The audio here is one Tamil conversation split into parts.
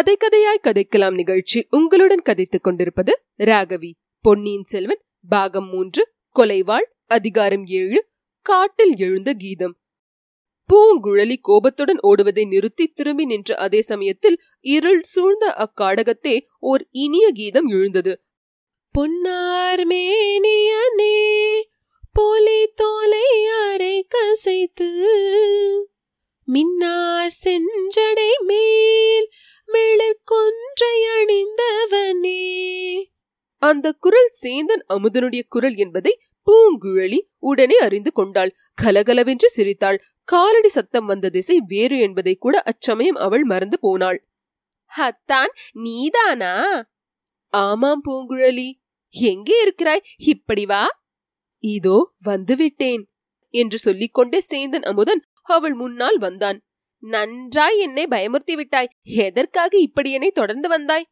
கதை கதையாய் கதைக்கலாம் நிகழ்ச்சி உங்களுடன் கதைத்துக் கொண்டிருப்பது ராகவி. பொன்னியின் செல்வன் பாகம் மூன்று கொலைவாள் அதிகாரம் ஏழு காட்டில் எழுந்த கீதம். பூங்குழலி கோபத்துடன் ஓடுவதை நிறுத்தி திரும்பி நின்ற அதே சமயத்தில் இருள் சூழ்ந்த அக்காடகத்தே ஓர் இனிய கீதம் எழுந்தது. பொன்னார் மேனியனே போலி தோலை அரை கசைத்து அந்த குரல் சேந்தன் அமுதனுடைய குரல் என்பதை பூங்குழலி உடனே அறிந்து கொண்டாள். கலகலவென்று சிரித்தாள். காலடி சத்தம் வந்த திசை வேறு என்பதை கூட அச்சமயம் அவள் மறந்து போனாள். ஹத்தான் நீதானா? ஆமாம் பூங்குழலி. எங்கே இருக்கிறாய்? இப்படி வா. இதோ வந்துவிட்டேன் என்று சொல்லிக்கொண்டே சேந்தன் அமுதன் அவள் முன்னால் வந்தான். நன்றாய் என்னை பயமுறுத்தி விட்டாய். எதற்காக இப்படி என்னை தொடர்ந்து வந்தாய்?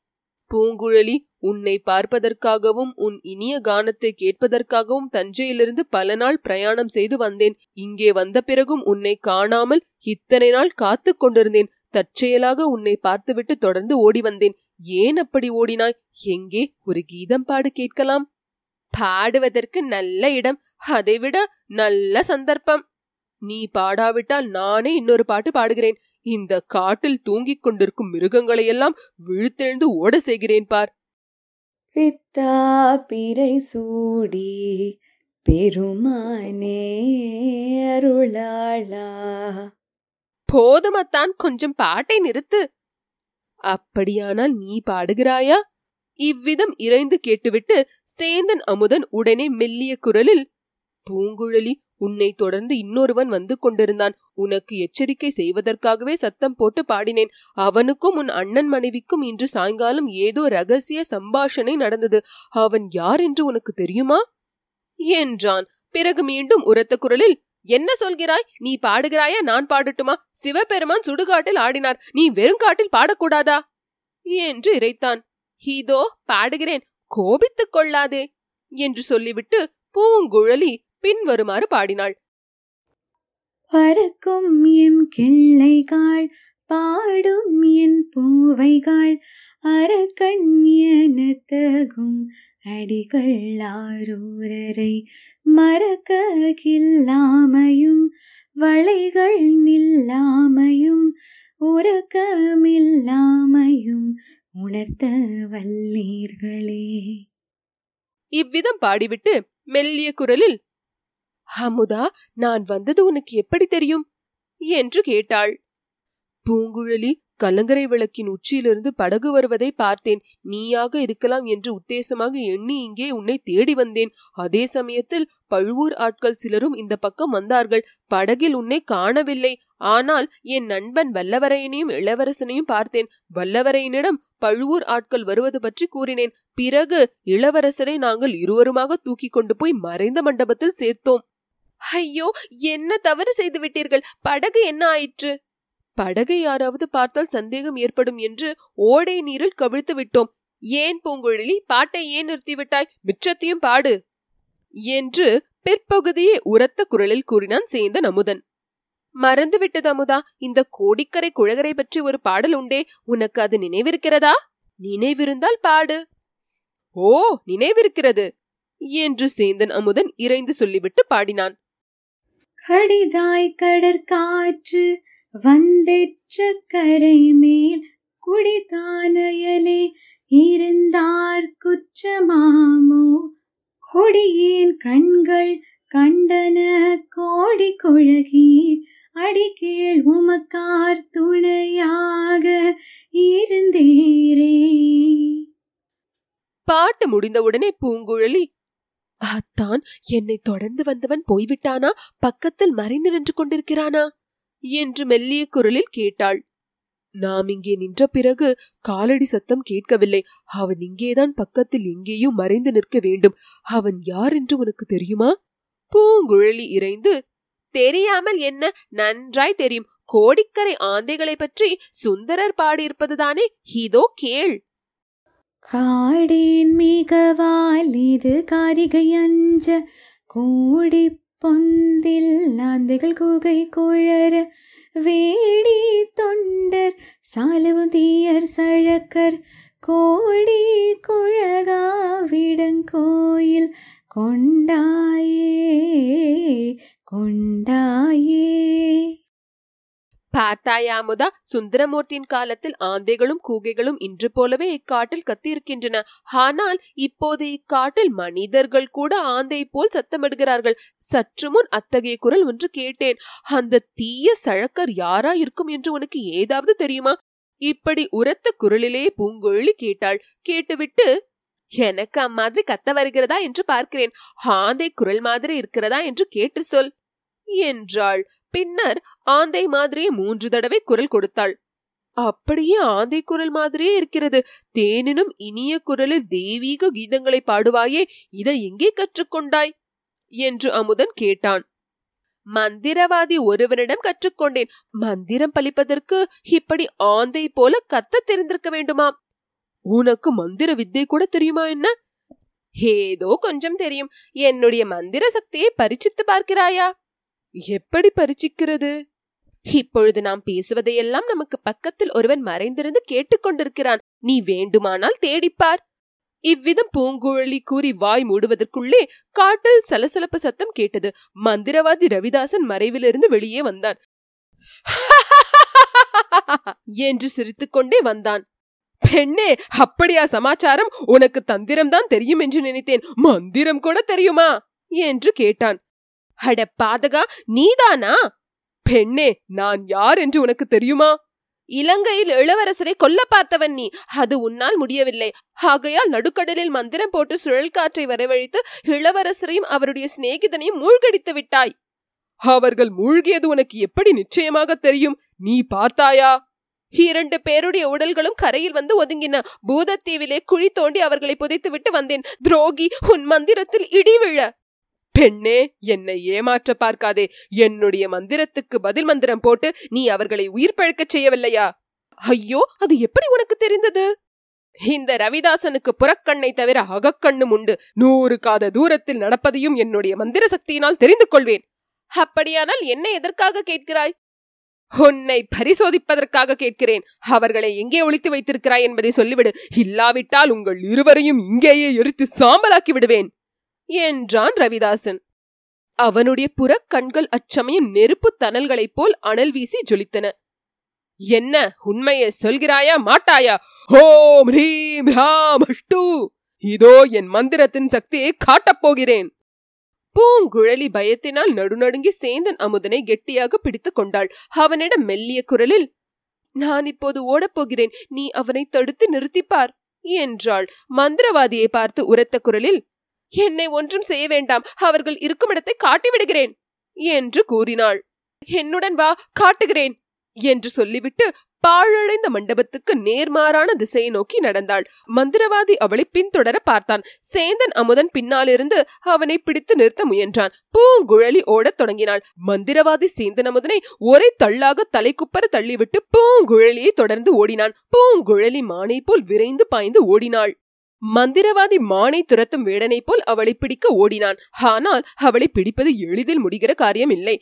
பூங்குழலி உன்னை பார்ப்பதற்காகவும் உன் இனிய கானத்தை கேட்பதற்காகவும் தஞ்சையிலிருந்து பல நாள் பிரயாணம் செய்து வந்தேன். இங்கே வந்த பிறகும் உன்னை காணாமல் இத்தனை நாள் காத்து கொண்டிருந்தேன். தற்செயலாக உன்னை பார்த்துவிட்டு தொடர்ந்து ஓடி வந்தேன். ஏன் அப்படி ஓடினாய்? எங்கே ஒரு கீதம் பாடு கேட்கலாம். பாடுவதற்கு நல்ல இடம். அதைவிட நல்ல சந்தர்ப்பம். நீ பாடாவிட்டால் நானே இன்னொரு பாட்டு பாடுகிறேன். இந்த காட்டில் தூங்கிக் கொண்டிருக்கும் மிருகங்களையெல்லாம் விழுத்தெழுந்து ஓட செய்கிறேன் பார். பித்தா பிறை சூடி பெருமானே அருளாளா. போதுமத்தான் கொஞ்சம் பாட்டை நிறுத்து. அப்படியானால் நீ பாடுகிறாயா? இவ்விதம் இறைந்து கேட்டுவிட்டு சேந்தன் அமுதன் உடனே மெல்லிய குரலில் பூங்குழலி உன்னை தொடர்ந்து இன்னொருவன் வந்து கொண்டிருந்தான். உனக்கு எச்சரிக்கை செய்வதற்காகவே சத்தம் போட்டு பாடினேன். அவனுக்கும் உன் அண்ணன் மனைவிக்கும் இன்று சாயங்காலம் ஏதோ ரகசிய சம்பாஷணை நடந்தது. அவன் யார் என்று உனக்கு தெரியுமா? என்றான். பிறகு மீண்டும் உரத்த குரலில் என்ன சொல்கிறாய்? நீ பாடுகிறாயா? நான் பாடட்டுமா? சிவபெருமான் சுடுகாட்டில் ஆடினார். நீ வெறுங்காட்டில் பாடக்கூடாதா? என்று இறைத்தான். இதோ பாடுகிறேன். கோபித்துக் கொள்ளாதே என்று சொல்லிவிட்டு பூங்குழலி பின்வருமாறு பாடினாள். பறக்கும் என் கிள்ளைகாள் பாடும் என் பூவைகாள் அரக்கண் எனத்தகும் அடிகள் ஆரூரரை மறக்க கில்லாமையும் வளைகள் நில்லாமையும் உறக்கமில்லாமையும் உணர்த்த வல்லீர்களே. இவ்விதம் பாடிவிட்டு மெல்லிய குரலில் அமுதா நான் வந்தது உனக்கு எப்படி தெரியும்? என்று கேட்டாள். பூங்குழலி கலங்கரை விளக்கின் உச்சியிலிருந்து படகு வருவதை பார்த்தேன். நீயாக இருக்கலாம் என்று உத்தேசமாக எண்ணி இங்கே உன்னை தேடி வந்தேன். அதே சமயத்தில் பழுவூர் ஆட்கள் சிலரும் இந்த பக்கம் வந்தார்கள். படகில் உன்னை காணவில்லை. ஆனால் என் நண்பன் வல்லவரையனையும் இளவரசனையும் பார்த்தேன். வல்லவரையனிடம் பழுவூர் ஆட்கள் வருவது பற்றி கூறினேன். பிறகு இளவரசரை நாங்கள் இருவருமாக தூக்கி கொண்டு போய் மறைந்த மண்டபத்தில் சேர்த்தோம். ஐயோ என்ன தவறு செய்து விட்டீர்கள்? படகு என்ன ஆயிற்று? படகை யாராவது பார்த்தால் சந்தேகம் ஏற்படும் என்று ஓடை நீரில் கவிழ்த்து விட்டோம். ஏன் பூங்குழலி? பாட்டை ஏன் நிறுத்திவிட்டாய்? மிச்சத்தையும் பாடு. என்று பிற்பகுதியை உரத்த குரலில் கூறினான் சேந்தன் அமுதன். மறந்து விட்டது அமுதா இந்த கோடிக்கரை குழகரை பற்றி ஒரு பாடல் உண்டே. உனக்கு அது நினைவிருக்கிறதா? நினைவிருந்தால் பாடு. ஓ நினைவிருக்கிறது. என்று சேந்தன் அமுதன் இறைந்து சொல்லிவிட்டு பாடினான். அடிதாய் கடற்காற்று வந்தெற்ற கரை மேல் குடிதானயலே இருந்தார் குற்றமாமோ? கொடியேன் கண்கள் கண்டன கோடி கொழகீர் அடிக்கீழ் உமக்கார் துணையாக இருந்தீரே. பாட்டு முடிந்தவுடனே பூங்குழலி அத்தான் என்னை தொடர்ந்து வந்தவன் போய்விட்டானா? பக்கத்தில் மறைந்து நின்று கொண்டிருக்கிறானா? என்று மெல்லிய குரலில் கேட்டாள். நாம் இங்கே நின்ற பிறகு காலடி சத்தம் கேட்கவில்லை. அவன் இங்கேதான் பக்கத்தில் எங்கேயும் மறைந்து நிற்க வேண்டும். அவன் யார் என்று உனக்கு தெரியுமா? பூங்குழலி இறைந்து தெரியாமல் என்ன நன்றாய் தெரியும். கோடிக்கரை ஆந்தைகளை பற்றி சுந்தரர் பாடியிருப்பதுதானே? இதோ கேள். காடேன் மிகவால் இது காரிகை அஞ்ச. கோடி பொந்தில் ஆந்தைகள் குகை குழற. வேடி தொண்டர் சாலுதீயர் சழக்கர். கோடி குழகாவிடங்கோயில் கொண்டாயே சுந்தரமூர்த்தியின் காலத்தில் ஆந்தைகளும் கூகைகளும் இன்று போலவே இக்காட்டில் கத்தியிருக்கின்றன. ஆனால் இப்போது இக்காட்டில் மனிதர்கள் கூட ஆந்தை போல் சத்தமிடுகிறார்கள். சற்று முன் அத்தகைய குரல் ஒன்று கேட்டேன். அந்த தீய சழக்கர் யாரா இருக்கும் என்று உனக்கு ஏதாவது தெரியுமா? இப்படி உரத்த குரலிலே பூங்குழலி கேட்டாள். கேட்டுவிட்டு எனக்கு அம்மாதிரி கத்த வருகிறதா? என்று பார்க்கிறேன். ஆந்தை குரல் மாதிரி இருக்கிறதா? என்று கேட்டு சொல். என்றாள். பின்னர் ஆந்தை மாதிரியே மூன்று தடவை குரல் கொடுத்தாள். அப்படியே ஆந்தை குரல் மாதிரியே இருக்கிறது. தேனினும் இனிய குரலில் தெய்வீக கீதங்களை பாடுவாயே இதை எங்கே கற்றுக்கொண்டாய்? என்று அமுதன் கேட்டான். மந்திரவாதி ஒருவனிடம் கற்றுக்கொண்டேன். மந்திரம் பலிப்பதற்கு இப்படி ஆந்தை போல கத்த தெரிந்திருக்க வேண்டுமாம். உனக்கு மந்திர வித்தை கூட தெரியுமா என்ன? ஏதோ கொஞ்சம் தெரியும். என்னுடைய மந்திர சக்தியை பரிச்சித்து பார்க்கிறாயா? எப்படி பரிச்சிக்கிறது இப்பொழுது நாம் பேசுவதையெல்லாம் நமக்கு பக்கத்தில் ஒருவன் மறைந்திருந்து கேட்டுக்கொண்டிருக்கிறான் நீ வேண்டுமானால் தேடிப்பார் இவ்விதம் பூங்குழலி கூறி வாய் மூடுவதற்குள்ளே காட்டில் சலசலப்பு சத்தம் கேட்டது. மந்திரவாதி ரவிதாசன் மறைவிலிருந்து வெளியே வந்தான். என்று சிரித்துக்கொண்டே வந்தான். பெண்ணே அப்படியா சமாச்சாரம்? உனக்கு தந்திரம்தான் தெரியும் என்று நினைத்தேன். மந்திரம் கூட தெரியுமா? என்று கேட்டான். அட பாதகா நீதானா? பெண்ணே நான் யார் என்று உனக்கு தெரியுமா? இலங்கையில் இளவரசரை கொல்ல பார்த்தவன் நீ. அது உன்னால் முடியவில்லை. ஆகையால் நடுக்கடலில் மந்திரம் போட்டு சுழல் காற்றை வரவழைத்து இளவரசரையும் அவருடைய சிநேகிதனையும் மூழ்கடித்து விட்டாய். அவர்கள் மூழ்கியது உனக்கு எப்படி நிச்சயமாக தெரியும்? நீ பார்த்தாயா? இரண்டு பேருடைய உடல்களும் கரையில் வந்து ஒதுங்கின. பூதத்தீவிலே குழி தோண்டி அவர்களை புதைத்து விட்டு வந்தேன். துரோகி உன் மந்திரத்தில் இடி விழ. பெண்ணே என்னை ஏமாற்ற பார்க்காதே. என்னுடைய மந்திரத்துக்கு பதில் மந்திரம் போட்டு நீ அவர்களை உயிர் பழக்கச் செய்யவில்லையா? ஐயோ அது எப்படி உனக்கு தெரிந்தது? இந்த ரவிதாசனுக்கு புறக்கண்ணை தவிர அகக்கண்ணும் உண்டு. நூறு காத தூரத்தில் நடப்பதையும் என்னுடைய மந்திர சக்தியினால் தெரிந்து கொள்வேன். அப்படியானால் என்ன எதற்காக கேட்கிறாய்? உன்னை பரிசோதிப்பதற்காக கேட்கிறேன். அவர்களை எங்கே ஒழித்து வைத்திருக்கிறாய் என்பதை சொல்லிவிடு. இல்லாவிட்டால் உங்கள் இருவரையும் இங்கேயே எரித்து சாம்பலாக்கி விடுவேன். என்றான் ரவிதாசன். அவனுடைய புறக் கண்கள் அச்சமயம் நெருப்பு தணல்களைப் போல் அனல் வீசி ஜொலித்தன. என்ன உண்மையை சொல்கிறாயா மாட்டாயா? ஓம் ஹ்ரீம் ராம் அஷ்டு! இதோ என் மந்திரத்தின் சக்தியை காட்டப் போகிறேன். பூங்குழலி பயத்தினால் நடுநடுங்கி சேந்தன் அமுதனை கெட்டியாக பிடித்துக் கொண்டாள். அவனிடம் மெல்லிய குரலில் நான் இப்போது ஓடப்போகிறேன் நீ அவனை தடுத்து நிறுத்திப்பார் என்றாள். மந்திரவாதியை பார்த்து உரத்த குரலில் என்னை ஒன்றும் செய்ய வேண்டாம். அவர்கள் இருக்கும் இடத்தை காட்டிவிடுகிறேன். என்று கூறினாள். என்னுடன் வா காட்டுகிறேன். என்று சொல்லிவிட்டு பாழடைந்த மண்டபத்துக்கு நேர்மாறான திசையை நோக்கி நடந்தாள். மந்திரவாதி அவளை பின்தொடர பார்த்தான். சேந்தன் அமுதன் பின்னாலிருந்து அவனை பிடித்து நிறுத்த முயன்றான். பூங்குழலி ஓடத் தொடங்கினாள். மந்திரவாதி சேந்தன் அமுதனை ஒரே தள்ளாக தலைக்குப்பர தள்ளிவிட்டு பூங்குழலியை தொடர்ந்து ஓடினான். பூங்குழலி மானை போல் விரைந்து பாய்ந்து ஓடினாள். மந்திரவாதி மானை துரத்தும் வேடனை போல் அவளை பிடிக்க ஓடினான். ஆனால் அவளை பிடிப்பது எளிதில் முடிகிற காரியம் இல்லை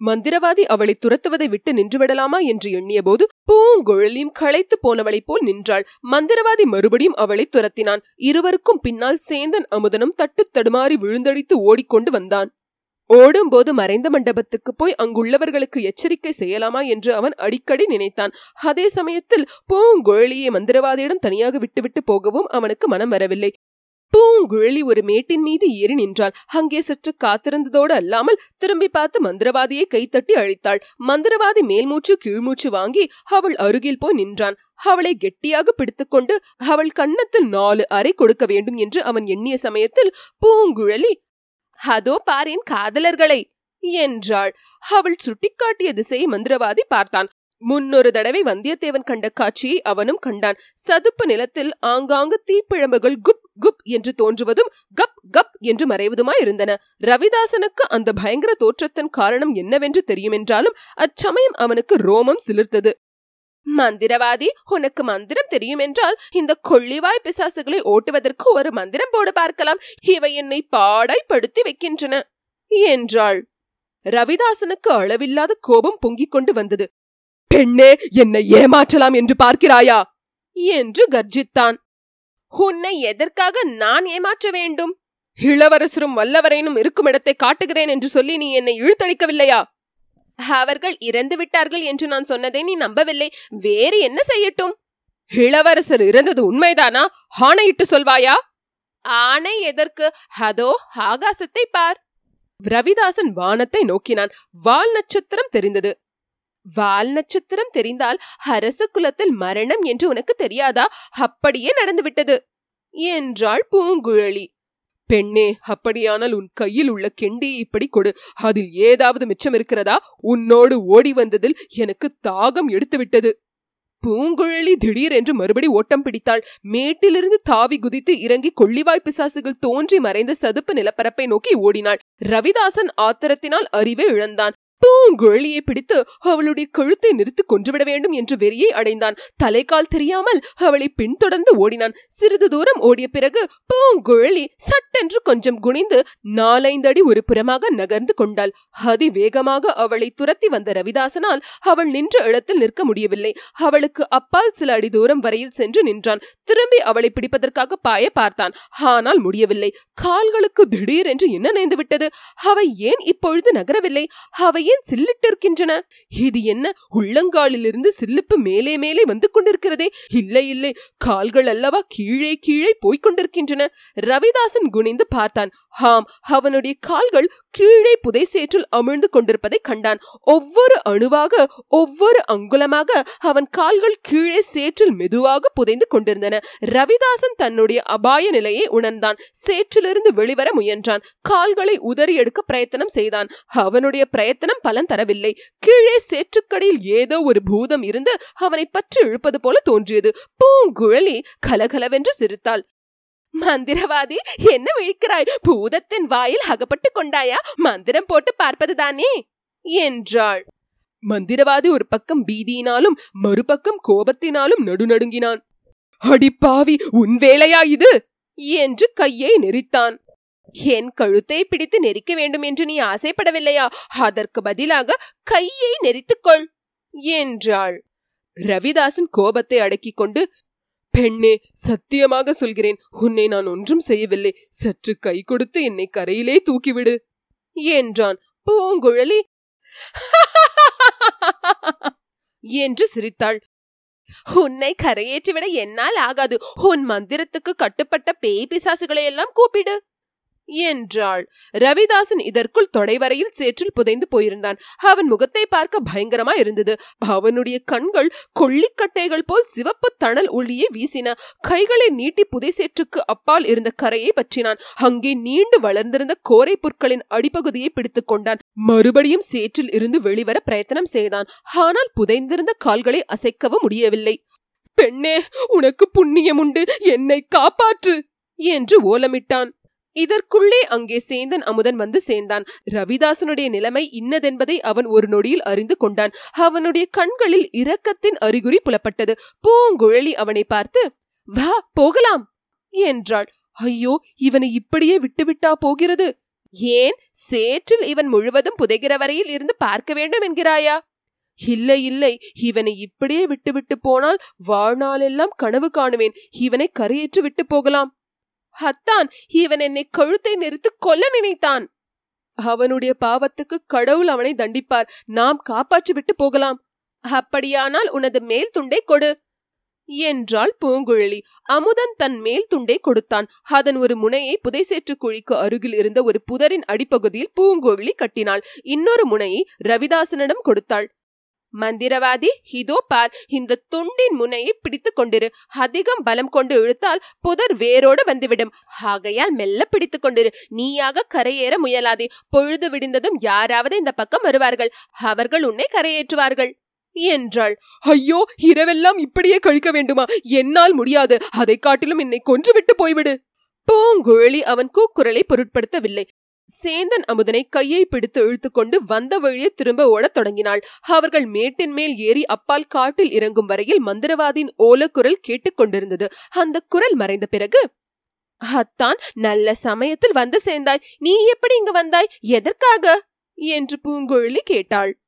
மந்திரவாதி அவளை துரத்துவதை விட்டு நின்றுவிடலாமா என்று எண்ணியபோது பூங்குழலியும் களைத்து போனவளைப் போல் நின்றாள். மந்திரவாதி மறுபடியும் அவளை துரத்தினான். இருவருக்கும் பின்னால் சேந்தன் அமுதனும் தட்டு தடுமாறி விழுந்தடித்து ஓடிக்கொண்டு வந்தான். ஓடும்போது மறைந்த மண்டபத்துக்கு போய் அங்குள்ளவர்களுக்கு எச்சரிக்கை செய்யலாமா என்று அவன் அடிக்கடி நினைத்தான். அதே சமயத்தில் பூங்குழலியை மந்திரவாதியிடம் தனியாக விட்டுவிட்டு போகவும் அவனுக்கு மனம் வரவில்லை. பூங்குழலி ஒரு மேட்டின் மீது ஏறி நின்றாள். அங்கே சற்று காத்திருந்ததோடு அல்லாமல் திரும்பி பார்த்து மந்திரவாதியை கைத்தட்டி அழைத்தாள். மந்திரவாதி மேல்மூச்சு கீழ்மூச்சு வாங்கி அவள் அருகில் போய் நின்றான். அவளை கெட்டியாக பிடித்துக்கொண்டு அவள் கன்னத்தில் நாலு அறை கொடுக்க வேண்டும் என்று அவன் எண்ணிய சமயத்தில் பூங்குழலி அதோ பாரின் காதலர்களை என்றாள். அவள் சுட்டிக்காட்டிய திசையை மந்திரவாதி பார்த்தான். முன்னொரு தடவை வந்தியத்தேவன் கண்ட காட்சியை அவனும் கண்டான். சதுப்பு நிலத்தில் ஆங்காங்கு தீப்பிழம்புகள் குப் குப் என்று தோன்றுவதும் கப் கப் என்று மறைவதுமாய் இருந்தன ரவிதாசனுக்கு அந்த பயங்கர தோற்றத்தின் காரணம் என்னவென்று தெரியுமென்றாலும் அச்சமயம் அவனுக்கு ரோமம் சிலிர்த்தது. மந்திரவாதி உனக்கு மந்திரம் தெரியும் என்றால் இந்த கொள்ளிவாய் பிசாசுகளை ஓட்டுவதற்கு ஒரு மந்திரம் போடு பார்க்கலாம். இவை என்னை பாடாய்படுத்தி வைக்கின்றன என்றாள். ரவிதாசனுக்கு அளவில்லாத கோபம் பொங்கிக் கொண்டு வந்தது. பெண்ணே என்னை ஏமாற்றலாம் என்று பார்க்கிறாயா? என்று கர்ஜித்தான். உன்னை எதற்காக நான் ஏமாற்ற வேண்டும்? இளவரசரும் வல்லவரேனும் இருக்கும் இடத்தை காட்டுகிறேன் என்று சொல்லி நீ என்னை இழுத்தடிக்கவில்லையா? அவர்கள் இறந்து விட்டார்கள் என்று நான் சொன்னதை நீ நம்பவில்லை. வேறு என்ன செய்யட்டும்? இளவரசர் இறந்தது உண்மைதானா? ஆணையிட்டு சொல்வாயா? ஆணை எதற்கு? அதோ ஆகாசத்தை பார். ரவிதாசன் வானத்தை நோக்கினான். வால் நட்சத்திரம் தெரிந்தது. வால் நட்சத்திரம் தெரிந்தால் அரச குலத்தில் மரணம் என்று உனக்கு தெரியாதா? அப்படியே நடந்துவிட்டது. என்றாள் பூங்குழலி. பெண்ணே அப்படியானால் உன் கையில் உள்ள கெண்டியை இப்படி கொடு. அதில் ஏதாவது மிச்சம் இருக்கிறதா? உன்னோடு ஓடி வந்ததில் எனக்கு தாகம் எடுத்துவிட்டது. பூங்குழலி திடீரென்று மறுபடி ஓட்டம் பிடித்தாள். மேட்டிலிருந்து தாவி குதித்து இறங்கி கொள்ளிவாய் பிசாசுகள் தோன்றி மறைந்த சதுப்பு நிலப்பரப்பை நோக்கி ஓடினாள். ரவிதாசன் ஆத்திரத்தினால் அறிவை இழந்தான். பூங்குழலியை பிடித்து அவளுடைய கழுத்தை நிறுத்து கொன்றுவிட வேண்டும் என்று வெறியை அடைந்தான். தலைக்கால் தெரியாமல் அவளை பின்தொடர்ந்து ஓடினான். சிறிது தூரம் ஓடிய பிறகு பூங்குழலி சட்டென்று கொஞ்சம் குனிந்து நாலைந்து அடி ஒரு புறமாக நகர்ந்து கொண்டாள். அதிவேகமாக அவளை துரத்தி வந்த ரவிதாசனால் அவள் நின்ற இடத்தில் நிற்க முடியவில்லை. அவளுக்கு அப்பால் சில அடி தூரம் வரையில் சென்று நின்றான். திரும்பி அவளை பிடிப்பதற்காக பாய பார்த்தான். ஆனால் முடியவில்லை. கால்களுக்கு திடீரென்று என்ன நேர்ந்து விட்டது அவை ஏன் இப்பொழுது நகரவில்லை? அவை ஏன் சில்லிட்டு இருக்கின்றன? இது என்ன உள்ளங்காலிலிருந்து சில்லுப்பு மேலே மேலே வந்து கொண்டிருக்கிறதே? இல்லை இல்லை கால்கள் அல்லவா கீழே கீழே போய்க் கொண்டிருக்கின்றன. ரவிதாசன் குனிந்து பார்த்தான். ஆம் அவனுடைய கால்கள் கீழே புதை சேற்றில் அமிழ்ந்து கொண்டிருப்பதை கண்டான். ஒவ்வொரு அணுவாக ஒவ்வொரு அங்குலமாக அவன் கால்கள் கீழே சேற்றில் மெதுவாக புதைந்து கொண்டிருந்தன. ரவிதாசன் தன்னுடைய அபாய நிலையை உணர்ந்தான். சேற்றிலிருந்து வெளிவர முயன்றான். கால்களை உதறி எடுக்க பிரயத்தனம் செய்தான். அவனுடைய பிரயத்தனம் பலன் தரவில்லை. கீழே சேற்றுக்கடையில் ஏதோ ஒரு பூதம் இருந்து அவனை பற்றி இழுப்பது போல தோன்றியது. பூங்குழலி கலகலவென்று சிரித்தாள். மந்திரவாதி என்ன விழிக்கிறாய்? பூதத்தின் வாயில் அகப்பட்டு கொண்டாயா? மந்திரம் போட்டு பார்ப்பதுதானே? என்றாள். மந்திரவாதி ஒரு பக்கம் பீதியினாலும் மறுபக்கம் கோபத்தினாலும் நடுநடுங்கினான். அடிப்பாவி உன் வேலையா இது? என்று கையை நெறித்தான் என் கழுத்தை பிடித்து நெரிக்க வேண்டும் என்று நீ ஆசைப்படவில்லையா? அதற்கு பதிலாக கையை நெரித்துக்கொள் என்றாள். ரவிதாசன் கோபத்தை அடக்கிக் கொண்டு பெண்ணே சத்தியமாக சொல்கிறேன். உன்னை நான் ஒன்றும் செய்யவில்லை. சற்று கை கொடுத்து என்னை கரையிலே தூக்கிவிடு என்றான். பூங்குழலி என்று சிரித்தாள். உன்னை கரையேற்றிவிட என்னால் ஆகாது. உன் மந்திரத்துக்கு கட்டுப்பட்ட பேய் பிசாசுகளை எல்லாம் கூப்பிடு என்றாள். ரவிதாசன் இதற்குள் தொடைவரையில் சேற்றில் புதைந்து போயிருந்தான். அவன் முகத்தை பார்க்க பயங்கரமா இருந்தது. அவனுடைய கண்கள் கொள்ளிக்கட்டைகள் போல் சிவப்பு தணல் ஒளியை வீசின. கைகளை நீட்டி புதை சேற்றுக்கு அப்பால் இருந்த கரையை பற்றினான். அங்கே நீண்டு வளர்ந்திருந்த கோரை புற்களின் அடிப்பகுதியை பிடித்துக் கொண்டான். மறுபடியும் சேற்றில் இருந்து வெளிவர பிரயத்தனம் செய்தான். ஆனால் புதைந்திருந்த கால்களை அசைக்கவும் முடியவில்லை. பெண்ணே உனக்கு புண்ணியம் உண்டு. என்னை காப்பாற்று என்று ஓலமிட்டான். இதற்குள்ளே அங்கே சேந்தன் அமுதன் வந்து சேர்ந்தான். ரவிதாசனுடைய நிலைமை இன்னதென்பதை அவன் ஒரு நொடியில் அறிந்து கொண்டான். அவனுடைய கண்களில் இரக்கத்தின் அறிகுறி புலப்பட்டது. பூங்குழலி அவனை பார்த்து வா போகலாம் என்றாள். ஐயோ இவனை இப்படியே விட்டுவிட்டா போகிறது? ஏன் சேற்றில் இவன் முழுவதும் புதைகிற வரையில் இருந்து பார்க்க வேண்டும் என்கிறாயா? இல்லை இல்லை இவனை இப்படியே விட்டுவிட்டு போனால் வாழ்நாளெல்லாம் கனவு காணுவேன். இவனை கரையேற்று விட்டு போகலாம். அத்தான் இவன் என்னை கழுத்தை நெறித்து கொல்ல நினைத்தான். அவனுடைய பாவத்துக்கு கடவுள் அவனை தண்டிப்பார். நாம் காப்பாற்றிவிட்டு போகலாம். அப்படியானால் உனது மேல் துண்டை கொடு. என்றாள் பூங்குழலி. அமுதன் தன் மேல் துண்டை கொடுத்தான். அதன் ஒரு முனையை புதைசேற்று குழிக்கு அருகில் இருந்த ஒரு புதரின் அடிப்பகுதியில் பூங்குழலி கட்டினாள். இன்னொரு முனையை ரவிதாசனிடம் கொடுத்தாள். மந்திரவாதி இதோ பார் இந்த துண்டின் முனையை பிடித்துக் கொண்டிரு. அதிகம் பலம் கொண்டு இழுத்தால் புதர் வேரோடு வந்துவிடும். ஆகையால் மெல்ல பிடித்துக் கொண்டிரு. நீயாக கரையேற முயலாதே. பொழுது விடிந்ததும் யாராவது இந்த பக்கம் வருவார்கள். அவர்கள் உன்னை கரையேற்றுவார்கள். என்றாள். ஐயோ இரவெல்லாம் இப்படியே கழிக்க வேண்டுமா? என்னால் முடியாது. அதை காட்டிலும் என்னை கொன்றுவிட்டு போய்விடு. பூங்குழலி அவன் கூக்குரலை பொருட்படுத்தவில்லை. சேந்தன் அமுதனை கையை பிடித்து இழுத்துக்கொண்டு வந்த வழியே திரும்ப ஓடத் தொடங்கினாள். அவர்கள் மேட்டின் மேல் ஏறி அப்பால் காட்டில் இறங்கும் வரையில் மந்திரவாதியின் ஓலக்குரல் கேட்டுக்கொண்டிருந்தது அந்த குரல் மறைந்த பிறகு அத்தான் நல்ல சமயத்தில் வந்து சேர்ந்தாய். நீ எப்படி இங்கு வந்தாய்? எதற்காக? என்று பூங்குழலி கேட்டாள்.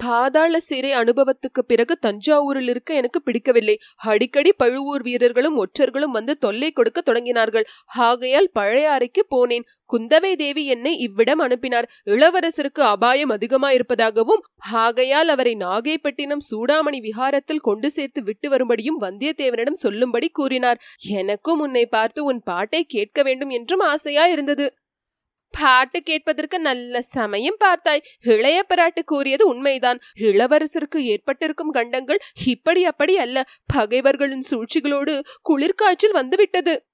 பாதாள சிறை அனுபவத்துக்கு பிறகு தஞ்சாவூரில் இருக்க எனக்கு பிடிக்கவில்லை. அடிக்கடி பழுவூர் வீரர்களும் ஒற்றர்களும் வந்து தொல்லை கொடுக்க தொடங்கினார்கள். ஆகையால் பழைய அறைக்கு போனேன். குந்தவை தேவி என்னை இவ்விடம் அனுப்பினார். இளவரசருக்கு அபாயம் அதிகமாயிருப்பதாகவும் ஆகையால் அவரை நாகைப்பட்டினம் சூடாமணி விஹாரத்தில் கொண்டு சேர்த்து விட்டு வரும்படியும் வந்தியத்தேவனிடம் சொல்லும்படி கூறினார். எனக்கும் உன்னை பார்த்து உன் பாட்டை கேட்க வேண்டும் என்றும் ஆசையா இருந்தது பாட்டு கேட்பதற்கு நல்ல சமயம் பார்த்தாய். இளைய பிராட்டு கூறியது உண்மைதான். இளவரசருக்கு ஏற்பட்டிருக்கும் கண்டங்கள் இப்படி அப்படி அல்ல. பகைவர்களின் சூழ்ச்சிகளோடு குளிர்காய்ச்சல் வந்துவிட்டது.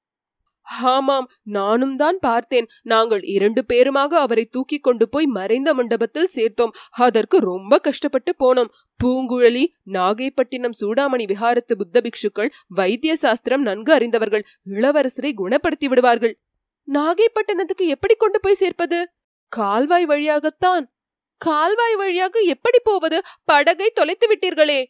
ஆமாம் நானும் தான் பார்த்தேன். நாங்கள் இரண்டு பேருமாக அவரை தூக்கி கொண்டு போய் மறைந்த மண்டபத்தில் சேர்த்தோம். அதற்கு ரொம்ப கஷ்டப்பட்டு போனோம். பூங்குழலி நாகைப்பட்டினம் சூடாமணி விஹாரத்து புத்த பிக்ஷுக்கள் வைத்திய சாஸ்திரம் நன்கு அறிந்தவர்கள் இளவரசரை குணப்படுத்தி விடுவார்கள். நாகைப்பட்டினத்துக்கு எப்படி கொண்டு போய் சேர்ப்பது? கால்வாய் வழியாகத்தான். கால்வாய் வழியாக எப்படி போவது? படகை தொலைத்து விட்டீர்களே.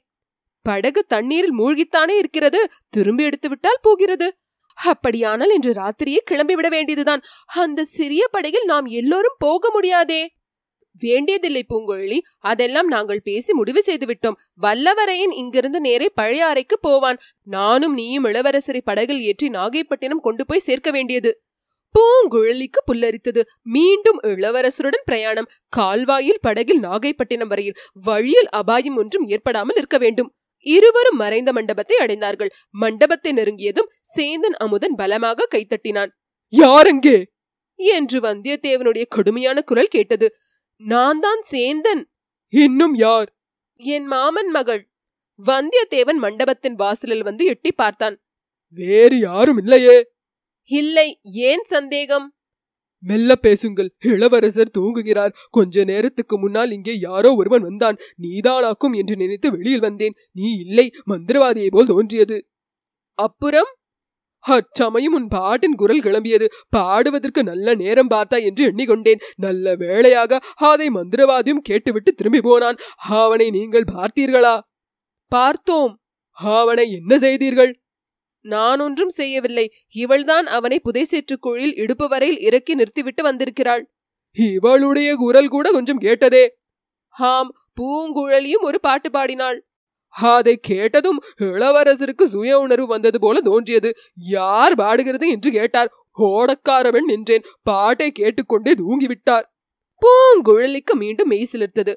படகு தண்ணீரில் மூழ்கித்தானே இருக்கிறது திரும்பி எடுத்து விட்டால் போகிறது. அப்படியானால் இன்று ராத்திரியே கிளம்பிவிட வேண்டியதுதான். அந்த சிறிய படகில் நாம் எல்லோரும் போக முடியாதே. வேண்டியதில்லை பூங்கொழி அதெல்லாம் நாங்கள் பேசி முடிவு செய்துவிட்டோம். வல்லவரையன் இங்கிருந்து நேரே பழைய அறைக்கு போவான். நானும் நீயும் இளவரசரை படகில் ஏற்றி நாகைப்பட்டினம் கொண்டு போய் சேர்க்க வேண்டியது. பூங்குழலிக்கு புல்லரித்தது. மீண்டும் இளவரசருடன் பிரயாணம். கால்வாயில் படகில் நாகைப்பட்டினம் வரையில் வழியில் அபாயம் ஒன்றும் ஏற்படாமல் இருக்க வேண்டும். இருவரும் மறைந்த மண்டபத்தை அடைந்தார்கள். மண்டபத்தை நெருங்கியதும் சேந்தன் அமுதன் பலமாக கைத்தட்டினான். யாரெங்கே என்று வந்தியத்தேவனுடைய கடுமையான குரல் கேட்டது. நான் தான் சேந்தன். இன்னும் யார்? என் மாமன் மகள். வந்தியத்தேவன் மண்டபத்தின் வாசலில் வந்து எட்டி பார்த்தான். வேறு யாரும் இல்லையே. இல்லை ஏன் சந்தேகம்? மெல்ல பேசுங்கள். இளவரசர் தூங்குகிறார். கொஞ்ச நேரத்துக்கு முன்னால் இங்கே யாரோ ஒருவன் வந்தான். நீதானாக்கும் என்று நினைத்து வெளியில் வந்தேன். நீ இல்லை. மந்திரவாதியை போல் தோன்றியது. அப்புறம்? அச்சமயம் உன் பாட்டின் குரல் கிளம்பியது. பாடுவதற்கு நல்ல நேரம் பார்த்தா என்று எண்ணிக்கொண்டேன். நல்ல வேளையாக அதை மந்திரவாதியும் கேட்டுவிட்டு திரும்பி போனான். அவனை நீங்கள் பார்த்தீர்களா? பார்த்தோம். அவனை என்ன செய்தீர்கள்? நான் ஒன்றும் செய்யவில்லை. இவள்தான் அவனை புதைசேற்றுக்குழியில் இடுப்பு வரையில் இறக்கி நிறுத்திவிட்டு வந்திருக்கிறாள். இவளுடைய குரல் கூட கொஞ்சம் கேட்டதே. ஹாம் பூங்குழலியும் ஒரு பாட்டு பாடினாள். அதை கேட்டதும் இளவரசருக்கு சுய உணர்வு வந்தது போல தோன்றியது. யார் பாடுகிறது என்று கேட்டார். ஓடக்காரவன் நின்றேன். பாட்டை கேட்டுக்கொண்டே தூங்கிவிட்டார். பூங்குழலிக்கு மீண்டும் மெய் சிலிர்த்தது.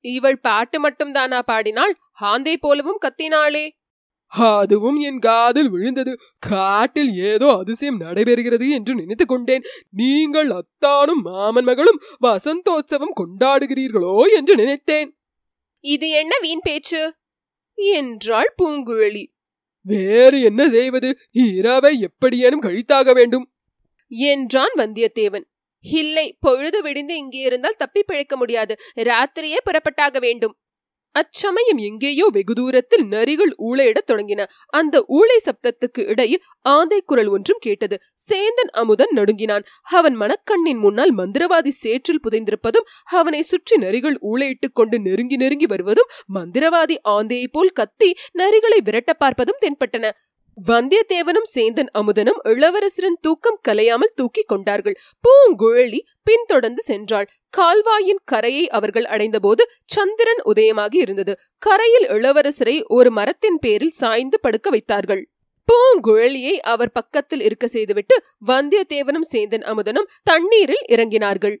இவள் பாட்டு மட்டும் தானா பாடினாள்? ஹாந்தை போலவும் கத்தினாளே. அதுவும் என் காதில் விழுந்தது. காட்டில் ஏதோ அதிசயம் நடைபெறுகிறது என்று நினைத்துக் கொண்டேன். நீங்கள் அத்தானும் மாமன் மகளும் வசந்தோத்சவம் கொண்டாடுகிறீர்களோ என்று நினைத்தேன். இது என்ன வீண் பேச்சு? என்றாள் பூங்குழலி. வேறு என்ன செய்வது? இரவை எப்படியேனும் கழித்தாக வேண்டும். என்றான் வந்தியத்தேவன். இல்லை பொழுது விடிந்து இங்கே இருந்தால் தப்பி பிழைக்க முடியாது. ராத்திரியே புறப்பட்டாக வேண்டும். அச்சமயம் எங்கேயோ வெகு தூரத்தில் நரிகள் ஊழையிடத் தொடங்கின. அந்த ஊளை சப்தத்துக்கு இடையில் ஆந்தை குரல் ஒன்றும் கேட்டது. சேந்தன் அமுதன் நடுங்கினான். அவன் மனக்கண்ணின் முன்னால் மந்திரவாதி சேற்றில் புதைந்திருப்பதும் அவனை சுற்றி நரிகள் ஊழையிட்டுக் கொண்டு நெருங்கி நெருங்கி வருவதும் மந்திரவாதி ஆந்தையைப் போல் கத்தி நரிகளை விரட்ட பார்ப்பதும் தென்பட்டன. வந்தியத்தேவனும் சேந்தன் அமுதனும் இளவரசரின் தூக்கம் கலையாமல் தூக்கிக் கொண்டார்கள். பூங்குழலி பின்தொடர்ந்து சென்றாள். கால்வாயின் கரையை அவர்கள் அடைந்தபோது சந்திரன் உதயமாகி இருந்தது. கரையில் இளவரசரை ஒரு மரத்தின் பேரில் சாய்ந்து படுக்க வைத்தார்கள். பூங்குழலியை அவர் பக்கத்தில் இருக்க செய்துவிட்டு வந்தியத்தேவனும் சேந்தன் அமுதனும் தண்ணீரில் இறங்கினார்கள்.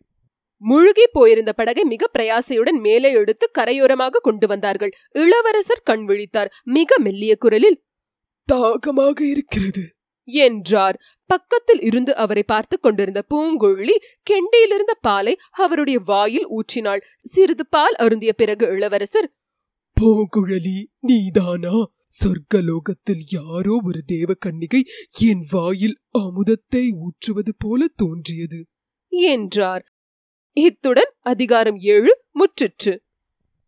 முழுகி போயிருந்த படகை மிக பிரயாசையுடன் மேலே எடுத்து கரையோரமாக கொண்டு வந்தார்கள். இளவரசர் கண் விழித்தார். மிக மெல்லிய குரலில் தாகமாக இருக்கிறது. என்றார். பக்கத்தில் இருந்து அவரை பார்த்து கொண்டிருந்த பூங்குழலி கெண்டியிலிருந்த பாலை அவருடைய வாயில் ஊற்றினாள். சிறிது பால் அருந்திய பிறகு இளவரசர் பூங்குழலி நீதானா? சொர்க்கலோகத்தில் யாரோ ஒரு தேவ கன்னிகை என் வாயில் அமுதத்தை ஊற்றுவது போல தோன்றியது. என்றார். இத்துடன் அதிகாரம் ஏழு முற்றிற்று.